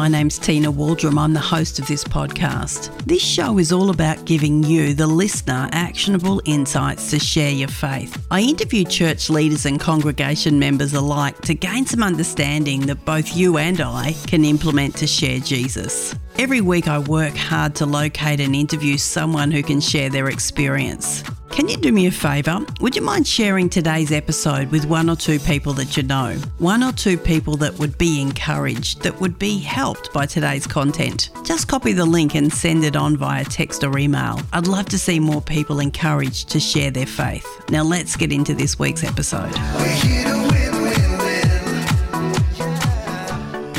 my name's Tina Waldrom. I'm the host of this podcast. This show is all about giving you, the listener, actionable insights to share your faith. I interview church leaders and congregation members alike to gain some understanding that both you and I can implement to share Jesus. Every week, I work hard to locate and interview someone who can share their experience. Can you do me a favour? Would you mind sharing today's episode with one or two people that you know? One or two people that would be encouraged, that would be helped by today's content. Just copy the link and send it on via text or email. I'd love to see more people encouraged to share their faith. Now, let's get into this week's episode.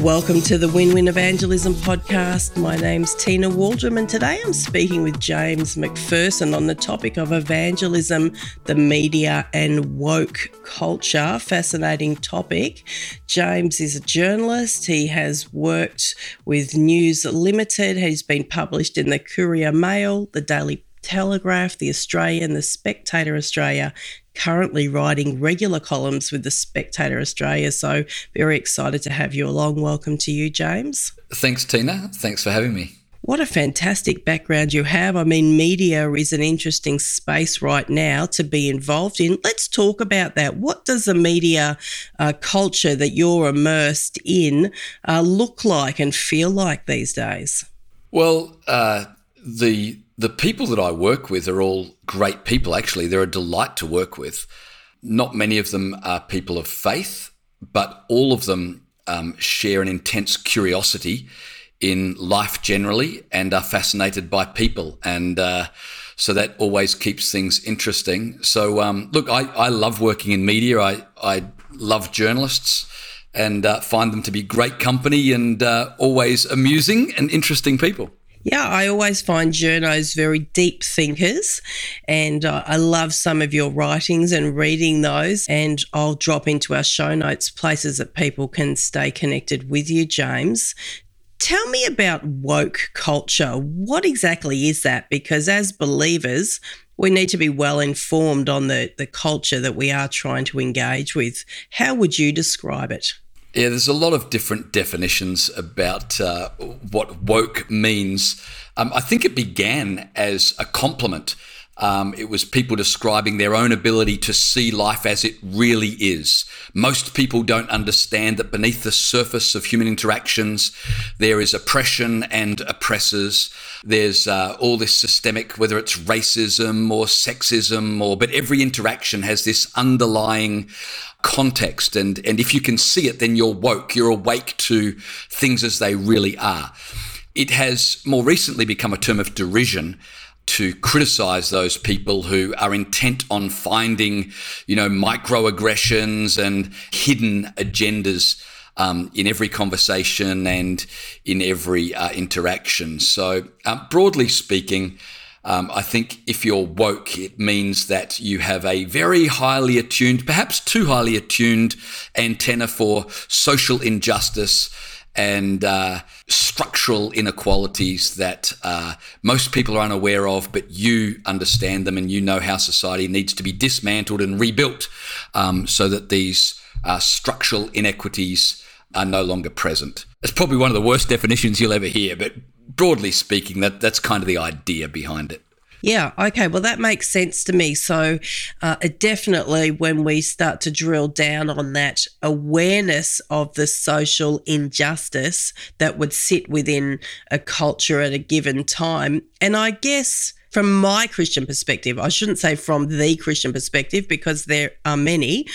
Welcome to the Win Win Evangelism podcast. My name's Tina Waldrom, and today I'm speaking with James Macpherson on the topic of evangelism, the media, and woke culture. Fascinating topic. James is a journalist. He has worked with News Limited. He's been published in the Courier Mail, the Daily Telegraph, The Australian, The Spectator Australia, currently writing regular columns with The Spectator Australia. So, very excited to have you along. Welcome to you, James. Thanks, Tina. Thanks for having me. What a fantastic background you have. I mean, media is an interesting space right now to be involved in. Let's talk about that. What does the media uh, culture that you're immersed in uh, look like and feel like these days? Well, uh, the the people that I work with are all great people, actually. They're a delight to work with. Not many of them are people of faith, but all of them um, share an intense curiosity in life generally and are fascinated by people. And uh, so that always keeps things interesting. So, um, look, I, I love working in media, I, I love journalists and uh, find them to be great company and uh, always amusing and interesting people. Yeah, I always find journos very deep thinkers, and uh, I love some of your writings and reading those. And I'll drop into our show notes places that people can stay connected with you, James. Tell me about woke culture. What exactly is that? Because as believers, we need to be well informed on the, the culture that we are trying to engage with. How would you describe it? Yeah, there's a lot of different definitions about uh, what woke means. Um, I think it began as a compliment. Um, it was people describing their own ability to see life as it really is. Most people don't understand that beneath the surface of human interactions, there is oppression and oppressors. There's uh, all this systemic, whether it's racism or sexism, or but every interaction has this underlying context. And, and if you can see it, then you're woke, you're awake to things as they really are. It has more recently become a term of derision to criticize those people who are intent on finding, you know, microaggressions and hidden agendas um, in every conversation and in every uh, interaction. So, uh, broadly speaking, um, I think if you're woke, it means that you have a very highly attuned, perhaps too highly attuned antenna for social injustice and uh, structural inequalities that uh, most people are unaware of, but you understand them and you know how society needs to be dismantled and rebuilt um, so that these uh, structural inequities are no longer present. It's probably one of the worst definitions you'll ever hear, but broadly speaking, that that's kind of the idea behind it. Yeah, okay. Well, that makes sense to me. So, uh, definitely when we start to drill down on that awareness of the social injustice that would sit within a culture at a given time. And I guess from my Christian perspective, I shouldn't say from the Christian perspective because there are many,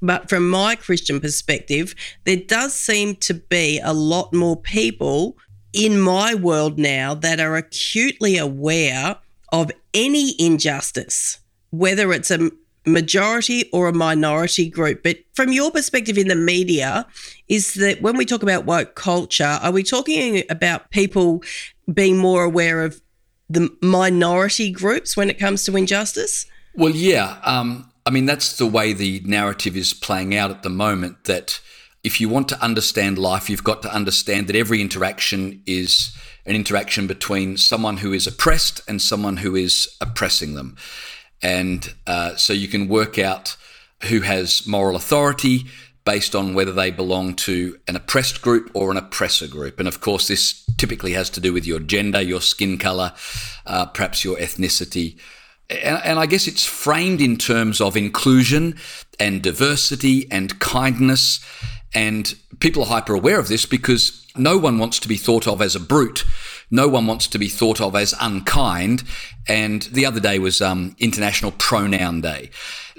but from my Christian perspective, there does seem to be a lot more people in my world now that are acutely aware of any injustice, whether it's a majority or a minority group. But from your perspective in the media, is that when we talk about woke culture, are we talking about people being more aware of the minority groups when it comes to injustice? Well, yeah. Um, I mean, that's the way the narrative is playing out at the moment that if you want to understand life, you've got to understand that every interaction is an interaction between someone who is oppressed and someone who is oppressing them. And uh, so you can work out who has moral authority based on whether they belong to an oppressed group or an oppressor group. And of course, this typically has to do with your gender, your skin color, uh, perhaps your ethnicity. And, and I guess it's framed in terms of inclusion and diversity and kindness. And people are hyper aware of this because no one wants to be thought of as a brute. No one wants to be thought of as unkind. And the other day was um, International Pronoun Day.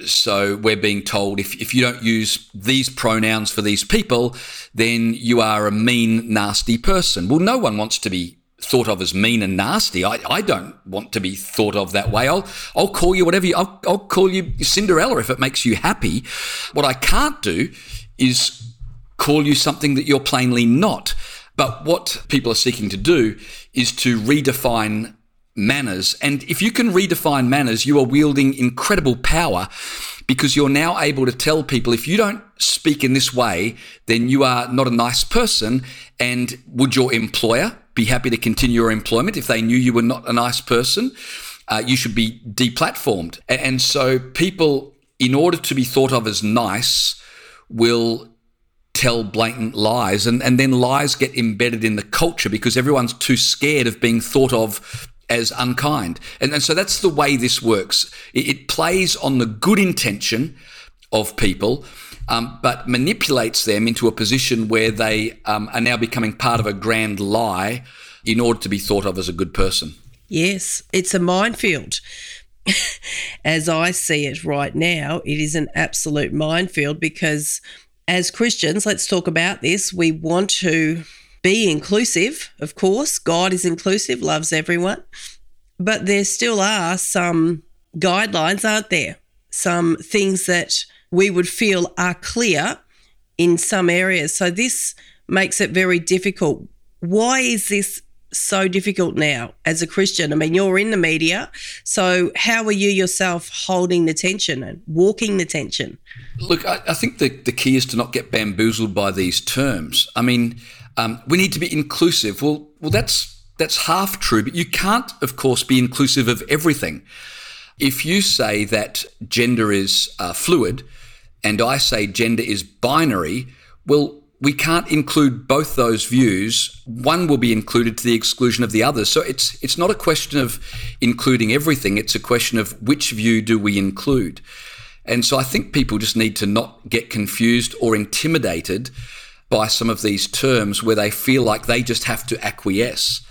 So we're being told if, if you don't use these pronouns for these people, then you are a mean, nasty person. Well, no one wants to be thought of as mean and nasty. I, I don't want to be thought of that way. I'll I'll call you whatever you I'll, I'll call you Cinderella if it makes you happy. What I can't do is call you something that you're plainly not. But what people are seeking to do is to redefine manners. And if you can redefine manners, you are wielding incredible power because you're now able to tell people if you don't speak in this way, then you are not a nice person. And would your employer be happy to continue your employment if they knew you were not a nice person? Uh, you should be deplatformed. And so people, in order to be thought of as nice, will tell blatant lies and, and then lies get embedded in the culture because everyone's too scared of being thought of as unkind. And, and so that's the way this works. It, it plays on the good intention of people, um, but manipulates them into a position where they um, are now becoming part of a grand lie in order to be thought of as a good person. Yes, it's a minefield. as I see it right now, it is an absolute minefield because as Christians, let's talk about this. We want to be inclusive, of course. God is inclusive, loves everyone. But there still are some guidelines, aren't there? Some things that we would feel are clear in some areas. So this makes it very difficult. Why is this so difficult now as a Christian? I mean, you're in the media. So how are you yourself holding the tension and walking the tension? Look, I, I think the, the key is to not get bamboozled by these terms. I mean, um, we need to be inclusive. Well, well, that's that's half true, but you can't, of course, be inclusive of everything. If you say that gender is uh, fluid, and I say gender is binary, well, we can't include both those views. One will be included to the exclusion of the other. So it's it's not a question of including everything. It's a question of which view do we include. And so I think people just need to not get confused or intimidated by some of these terms where they feel like they just have to acquiesce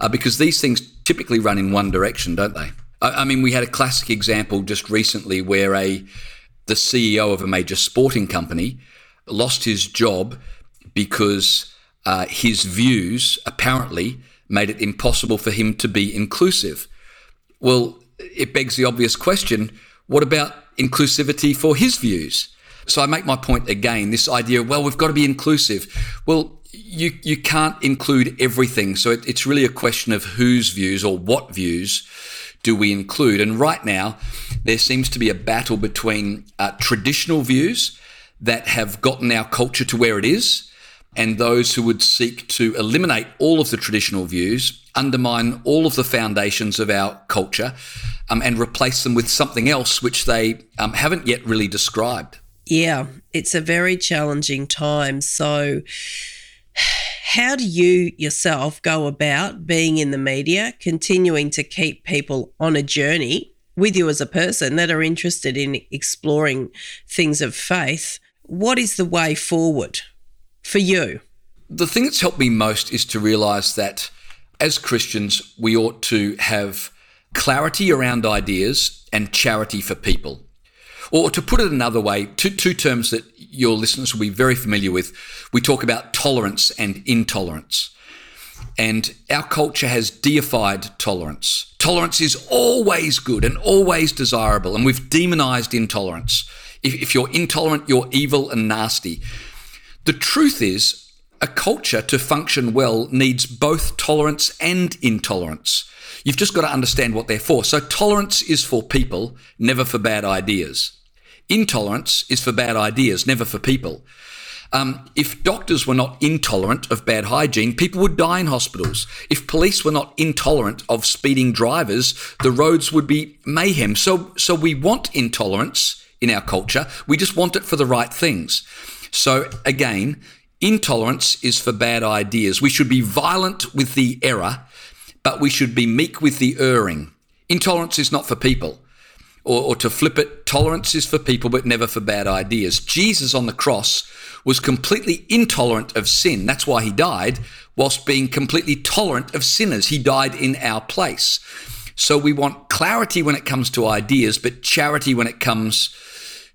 uh, because these things typically run in one direction, don't they? I, I, mean, we had a classic example just recently where a the CEO of a major sporting company lost his job because uh, his views apparently made it impossible for him to be inclusive. Well, it begs the obvious question what about inclusivity for his views? So I make my point again this idea, well, we've got to be inclusive. Well, you, you can't include everything. So it, it's really a question of whose views or what views do we include. And right now, there seems to be a battle between uh, traditional views that have gotten our culture to where it is and those who would seek to eliminate all of the traditional views, undermine all of the foundations of our culture, um, and replace them with something else which they um, haven't yet really described. Yeah, it's a very challenging time. So, how do you yourself go about being in the media, continuing to keep people on a journey with you as a person that are interested in exploring things of faith? What is the way forward for you? The thing that's helped me most is to realize that as Christians, we ought to have clarity around ideas and charity for people. Or to put it another way, two, two terms that your listeners will be very familiar with. We talk about tolerance and intolerance. And our culture has deified tolerance. Tolerance is always good and always desirable, and we've demonized intolerance. If, if you're intolerant, you're evil and nasty. The truth is, a culture to function well needs both tolerance and intolerance. You've just got to understand what they're for. So, tolerance is for people, never for bad ideas. Intolerance is for bad ideas, never for people. Um, if doctors were not intolerant of bad hygiene, people would die in hospitals. If police were not intolerant of speeding drivers, the roads would be mayhem. So, so we want intolerance in our culture. We just want it for the right things. So, again, intolerance is for bad ideas. We should be violent with the error, but we should be meek with the erring. Intolerance is not for people. Or, or, to flip it, tolerance is for people, but never for bad ideas. Jesus on the cross was completely intolerant of sin. That's why he died, whilst being completely tolerant of sinners. He died in our place. So we want clarity when it comes to ideas, but charity when it comes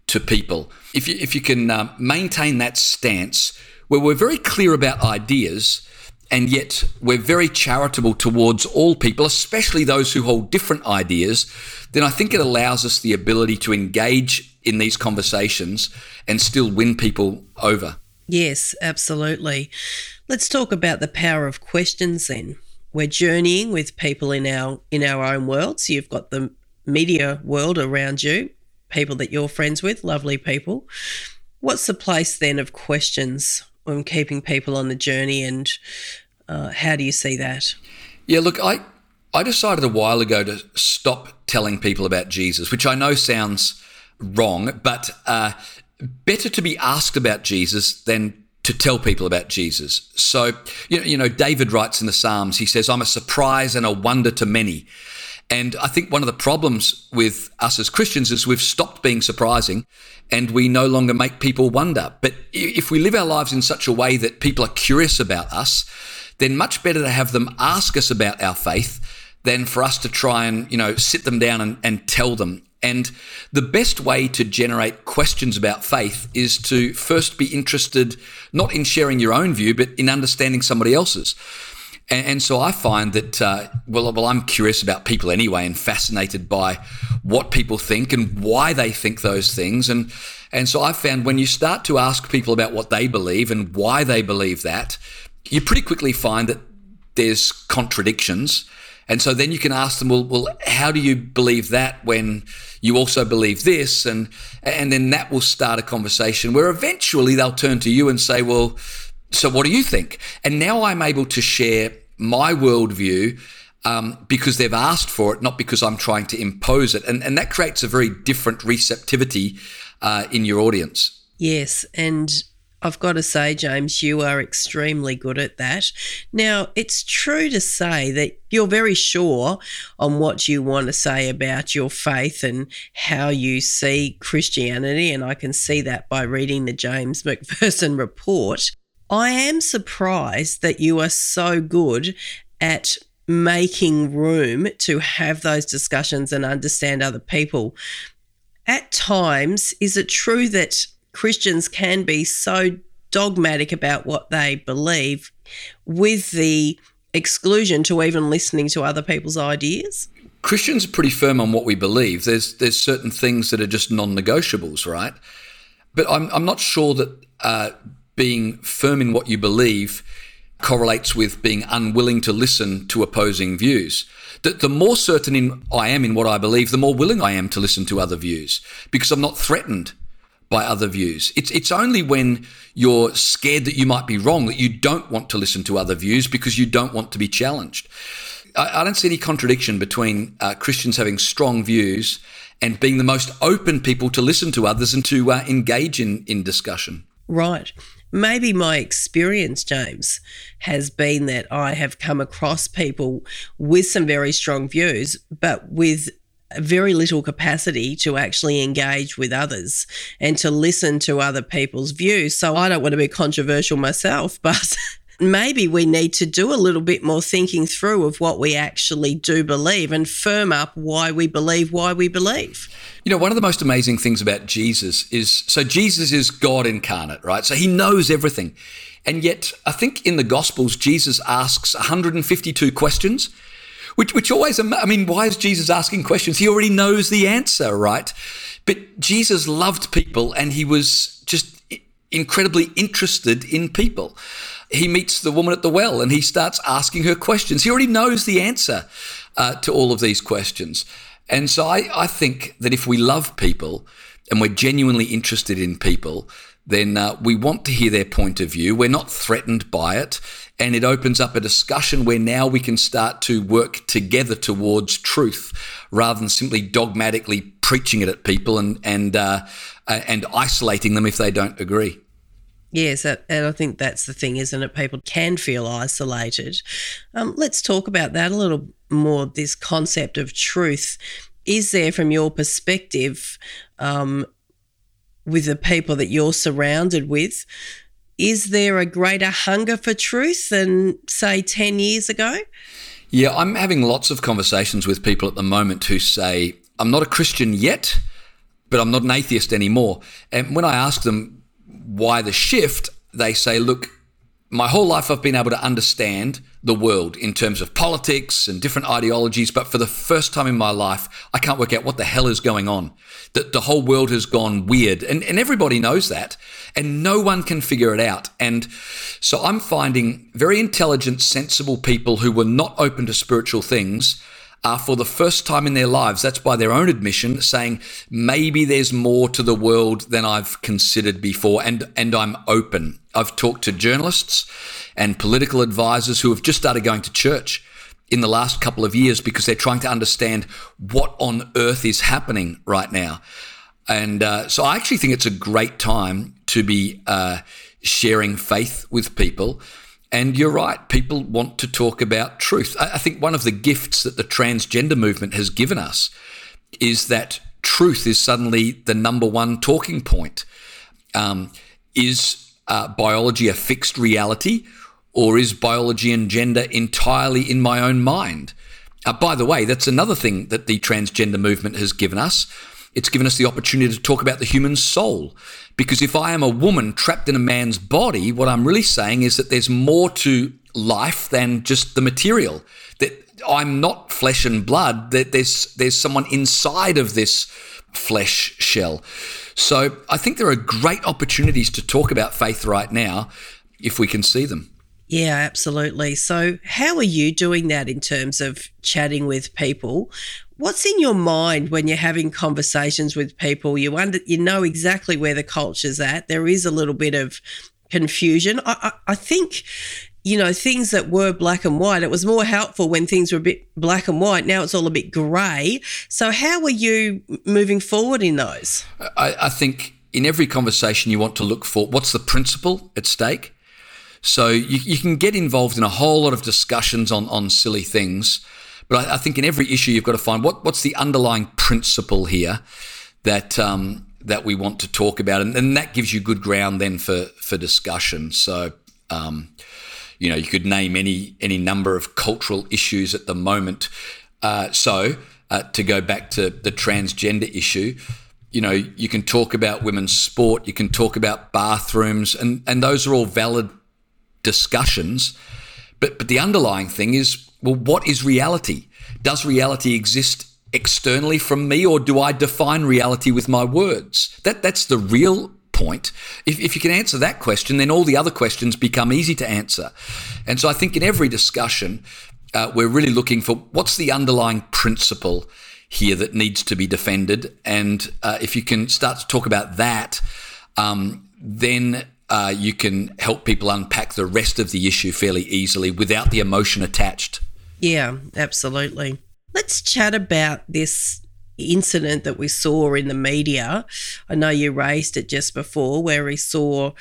to people. If you, if you can uh, maintain that stance where we're very clear about ideas, and yet we're very charitable towards all people, especially those who hold different ideas, then I think it allows us the ability to engage in these conversations and still win people over. Yes, absolutely. Let's talk about the power of questions then. We're journeying with people in our in our own worlds. You've got the media world around you, people that you're friends with, lovely people. What's the place then of questions when keeping people on the journey, and uh, how do you see that? Yeah, look, I I decided a while ago to stop telling people about Jesus, which I know sounds wrong, but uh, better to be asked about Jesus than to tell people about Jesus. So, you know, you know, David writes in the Psalms, he says, I'm a surprise and a wonder to many. And I think one of the problems with us as Christians is we've stopped being surprising and we no longer make people wonder. But if we live our lives in such a way that people are curious about us, then much better to have them ask us about our faith than for us to try and, you know, sit them down and, and tell them. And the best way to generate questions about faith is to first be interested not in sharing your own view, but in understanding somebody else's. And, and so I find that, uh, well, well, I'm curious about people anyway and fascinated by what people think and why they think those things. And, and so I found when you start to ask people about what they believe and why they believe that, you pretty quickly find that there's contradictions. And so then you can ask them, well, well, how do you believe that when you also believe this? And and then that will start a conversation where eventually they'll turn to you and say, well, so, what do you think? And now I'm able to share my worldview um, because they've asked for it, not because I'm trying to impose it. And, and that creates a very different receptivity uh, in your audience. Yes. And I've got to say, James, you are extremely good at that. Now, it's true to say that you're very sure on what you want to say about your faith and how you see Christianity. And I can see that by reading the James Macpherson report. I am surprised that you are so good at making room to have those discussions and understand other people. At times, is it true that Christians can be so dogmatic about what they believe with the exclusion to even listening to other people's ideas? Christians are pretty firm on what we believe. There's there's certain things that are just non-negotiables, right? But I'm I'm not sure that uh, being firm in what you believe correlates with being unwilling to listen to opposing views. That the more certain in, I am in what I believe, the more willing I am to listen to other views because I'm not threatened by other views. It's it's only when you're scared that you might be wrong that you don't want to listen to other views because you don't want to be challenged. I, I don't see any contradiction between uh, Christians having strong views and being the most open people to listen to others and to uh, engage in in discussion. Right maybe my experience, James, has been that I have come across people with some very strong views, but with very little capacity to actually engage with others and to listen to other people's views. So I don't want to be controversial myself, but maybe we need to do a little bit more thinking through of what we actually do believe and firm up why we believe why we believe. You know, one of the most amazing things about Jesus is so Jesus is God incarnate, right? So he knows everything. And yet, I think in the Gospels, Jesus asks 152 questions, which, which always, I mean, why is Jesus asking questions? He already knows the answer, right? But Jesus loved people and he was just incredibly interested in people he meets the woman at the well and he starts asking her questions. He already knows the answer uh, to all of these questions. And so I, I think that if we love people and we're genuinely interested in people, then uh, we want to hear their point of view. We're not threatened by it. And it opens up a discussion where now we can start to work together towards truth rather than simply dogmatically preaching it at people and, and, uh, and isolating them if they don't agree. Yes, and I think that's the thing, isn't it? People can feel isolated. Um, let's talk about that a little more. This concept of truth. Is there, from your perspective, um, with the people that you're surrounded with, is there a greater hunger for truth than, say, 10 years ago? Yeah, I'm having lots of conversations with people at the moment who say, I'm not a Christian yet, but I'm not an atheist anymore. And when I ask them why the shift, they say, look, my whole life I've been able to understand the world in terms of politics and different ideologies, but for the first time in my life, I can't work out what the hell is going on. That the whole world has gone weird, and, and everybody knows that, and no one can figure it out. And so I'm finding very intelligent, sensible people who were not open to spiritual things are for the first time in their lives, that's by their own admission, saying maybe there's more to the world than I've considered before, and, and I'm open. I've talked to journalists and political advisors who have just started going to church in the last couple of years because they're trying to understand what on earth is happening right now. And uh, so I actually think it's a great time to be uh, sharing faith with people and you're right, people want to talk about truth. I think one of the gifts that the transgender movement has given us is that truth is suddenly the number one talking point. Um, is uh, biology a fixed reality, or is biology and gender entirely in my own mind? Uh, by the way, that's another thing that the transgender movement has given us it's given us the opportunity to talk about the human soul. Because if I am a woman trapped in a man's body, what I'm really saying is that there's more to life than just the material. That I'm not flesh and blood, that there's there's someone inside of this flesh shell. So I think there are great opportunities to talk about faith right now if we can see them. Yeah, absolutely. So, how are you doing that in terms of chatting with people? What's in your mind when you're having conversations with people? You under, you know exactly where the culture's at. There is a little bit of confusion. I, I, I think you know, things that were black and white, it was more helpful when things were a bit black and white. Now it's all a bit grey. So, how are you moving forward in those? I, I, think in every conversation, you want to look for what's the principle at stake. So, you, you can get involved in a whole lot of discussions on, on silly things. But I, I, think in every issue, you've got to find what, what's the underlying principle here that um, that we want to talk about, and, and, that gives you good ground then for for discussion. So. Um, you know, you could name any any number of cultural issues at the moment. Uh, so, uh, to go back to the transgender issue, you know, you can talk about women's sport, you can talk about bathrooms, and and those are all valid discussions. But but the underlying thing is well, what is reality? Does reality exist externally from me, or do I define reality with my words? That that's the real point. If, if you can answer that question, then all the other questions become easy to answer. And so I think in every discussion, uh, we're really looking for what's the underlying principle here that needs to be defended. And uh, if you can start to talk about that, um, then uh, you can help people unpack the rest of the issue fairly easily without the emotion attached. Yeah, absolutely. Let's chat about this incident that we saw in the media. I know you raised it just before, where we saw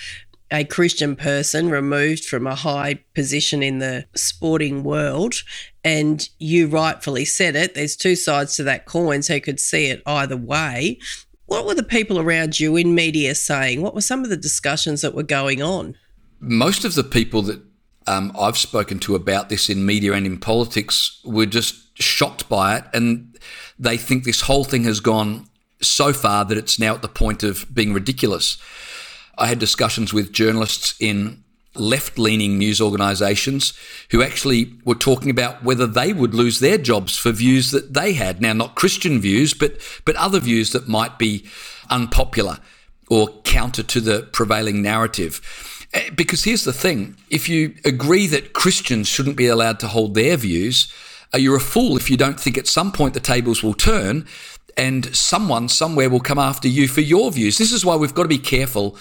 a Christian person removed from a high position in the sporting world. And you rightfully said it. There's two sides to that coin, so you could see it either way. What were the people around you in media saying? What were some of the discussions that were going on? Most of the people that um, I've spoken to about this in media and in politics were just shocked by it. And they think this whole thing has gone so far that it's now at the point of being ridiculous. I had discussions with journalists in left leaning news organisations who actually were talking about whether they would lose their jobs for views that they had. Now, not Christian views, but, but other views that might be unpopular or counter to the prevailing narrative. Eh, because here's the thing if you agree that Christians shouldn't be allowed to hold their views, uh, you're a fool if you don't think at some point the tables will turn and someone somewhere will come after you for your views. This is why we've got to be careful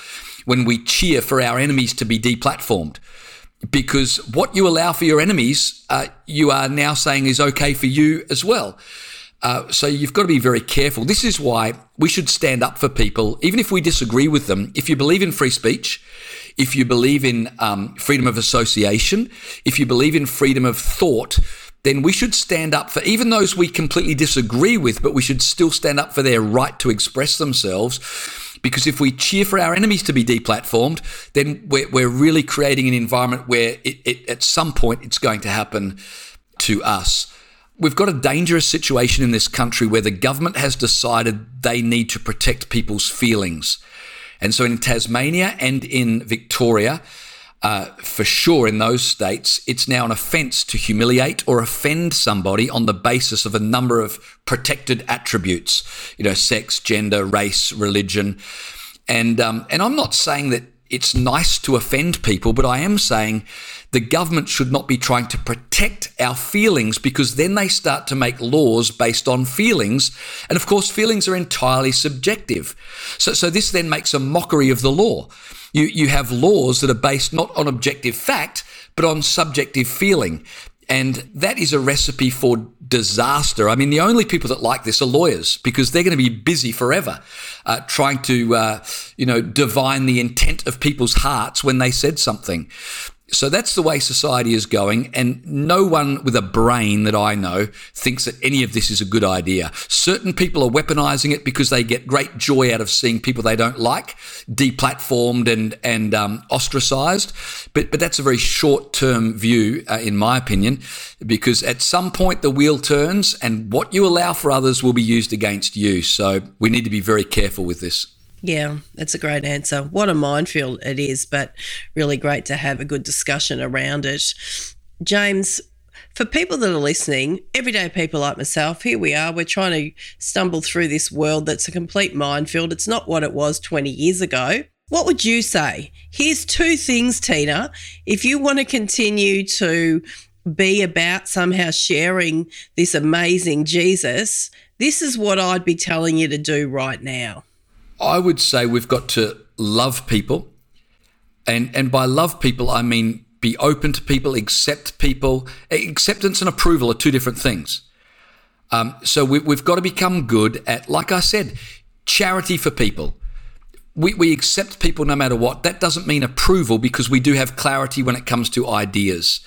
when we cheer for our enemies to be deplatformed. Because what you allow for your enemies, uh, you are now saying is okay for you as well. Uh, so you've got to be very careful. This is why we should stand up for people, even if we disagree with them. If you believe in free speech, if you believe in um, freedom of association, if you believe in freedom of thought, then we should stand up for even those we completely disagree with, but we should still stand up for their right to express themselves. Because if we cheer for our enemies to be deplatformed, then we're, we're really creating an environment where it, it, at some point it's going to happen to us. We've got a dangerous situation in this country where the government has decided they need to protect people's feelings. And so in Tasmania and in Victoria, uh, for sure in those states, it's now an offence to humiliate or offend somebody on the basis of a number of protected attributes, you know, sex, gender, race, religion, and um, and I'm not saying that it's nice to offend people, but I am saying the government should not be trying to protect our feelings because then they start to make laws based on feelings. And of course, feelings are entirely subjective. So, so this then makes a mockery of the law. You, you have laws that are based not on objective fact, but on subjective feeling. And that is a recipe for disaster. I mean, the only people that like this are lawyers because they're going to be busy forever uh, trying to, uh, you know, divine the intent of people's hearts when they said something. So that's the way society is going, and no one with a brain that I know thinks that any of this is a good idea. Certain people are weaponizing it because they get great joy out of seeing people they don't like deplatformed and and um, ostracized. But but that's a very short term view, uh, in my opinion, because at some point the wheel turns, and what you allow for others will be used against you. So we need to be very careful with this. Yeah, that's a great answer. What a minefield it is, but really great to have a good discussion around it. James, for people that are listening, everyday people like myself, here we are. We're trying to stumble through this world that's a complete minefield. It's not what it was 20 years ago. What would you say? Here's two things, Tina. If you want to continue to be about somehow sharing this amazing Jesus, this is what I'd be telling you to do right now. I would say we've got to love people. And, and by love people, I mean be open to people, accept people. Acceptance and approval are two different things. Um, so we, we've got to become good at, like I said, charity for people. We, we accept people no matter what. That doesn't mean approval because we do have clarity when it comes to ideas.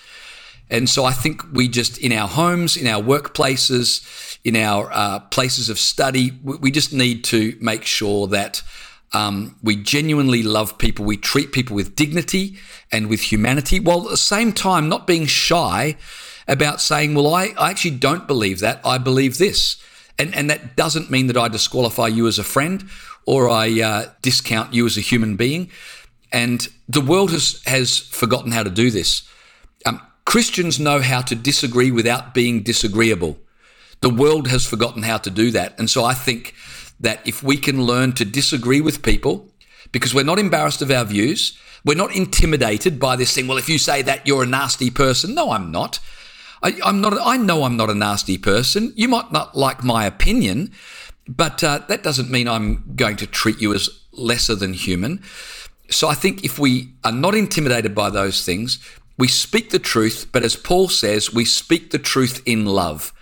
And so I think we just, in our homes, in our workplaces, in our uh, places of study, we just need to make sure that um, we genuinely love people. We treat people with dignity and with humanity, while at the same time not being shy about saying, well, I, I actually don't believe that. I believe this. And, and that doesn't mean that I disqualify you as a friend or I uh, discount you as a human being. And the world has, has forgotten how to do this. Um, Christians know how to disagree without being disagreeable. The world has forgotten how to do that. And so I think that if we can learn to disagree with people, because we're not embarrassed of our views, we're not intimidated by this thing. Well, if you say that, you're a nasty person. No, I'm not. I, am not. I know I'm not a nasty person. You might not like my opinion, but uh, that doesn't mean I'm going to treat you as lesser than human. So I think if we are not intimidated by those things, we speak the truth, but as Paul says, we speak the truth in love.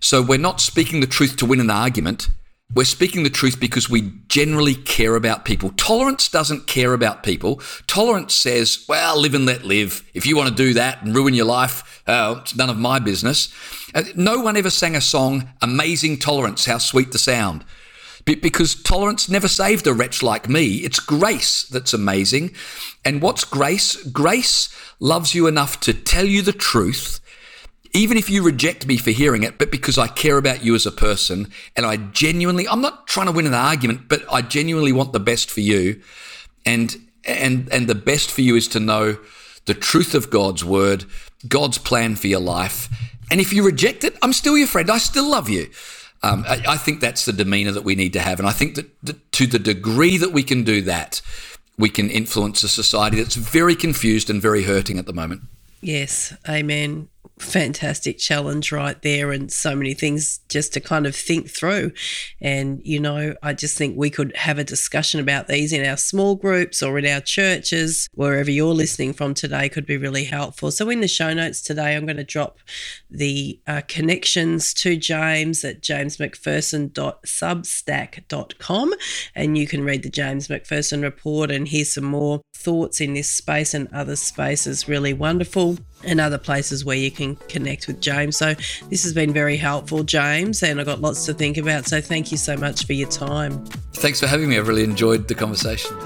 So we're not speaking the truth to win an argument. We're speaking the truth because we generally care about people. Tolerance doesn't care about people. Tolerance says, well, live and let live. If you want to do that and ruin your life, oh, it's none of my business. Uh, no one ever sang a song, Amazing Tolerance, How Sweet the Sound because tolerance never saved a wretch like me. It's grace that's amazing. And what's grace? Grace loves you enough to tell you the truth, even if you reject me for hearing it, but because I care about you as a person and I genuinely, I'm not trying to win an argument, but I genuinely want the best for you. And, and, and the best for you is to know the truth of God's word, God's plan for your life. And if you reject it, I'm still your friend. I still love you. Um, I, I, think that's the demeanor that we need to have. And I think that, that to the degree that we can do that, we can influence a society that's very confused and very hurting at the moment. Yes, amen. Fantastic challenge right there and so many things just to kind of think through. And, you know, I just think we could have a discussion about these in our small groups or in our churches, wherever you're listening from today could be really helpful. So, in the show notes today, I'm going to drop the uh, connections to James at jamesmcpherson.substack.com and you can read the James Macpherson report and hear some more thoughts in this space and other spaces. Really wonderful and other places where you can connect with James. So this has been very helpful, James, and I've got lots to think about. So thank you so much for your time. Thanks for having me. I've really enjoyed the conversation.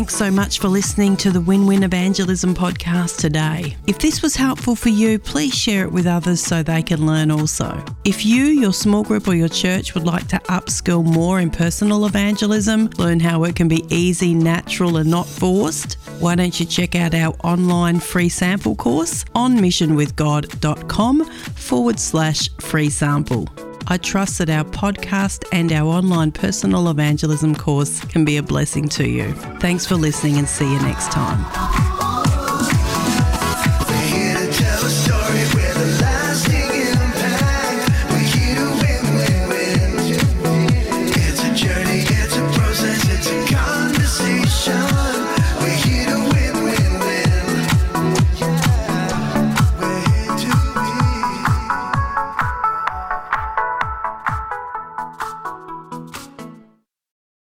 Thanks so much for listening to the Win Win Evangelism podcast today. If this was helpful for you, please share it with others so they can learn also. If you, your small group, or your church would like to upskill more in personal evangelism, learn how it can be easy, natural, and not forced, why don't you check out our online free sample course on missionwithgod.com forward slash free sample. I trust that our podcast and our online personal evangelism course can be a blessing to you. Thanks for listening and see you next time.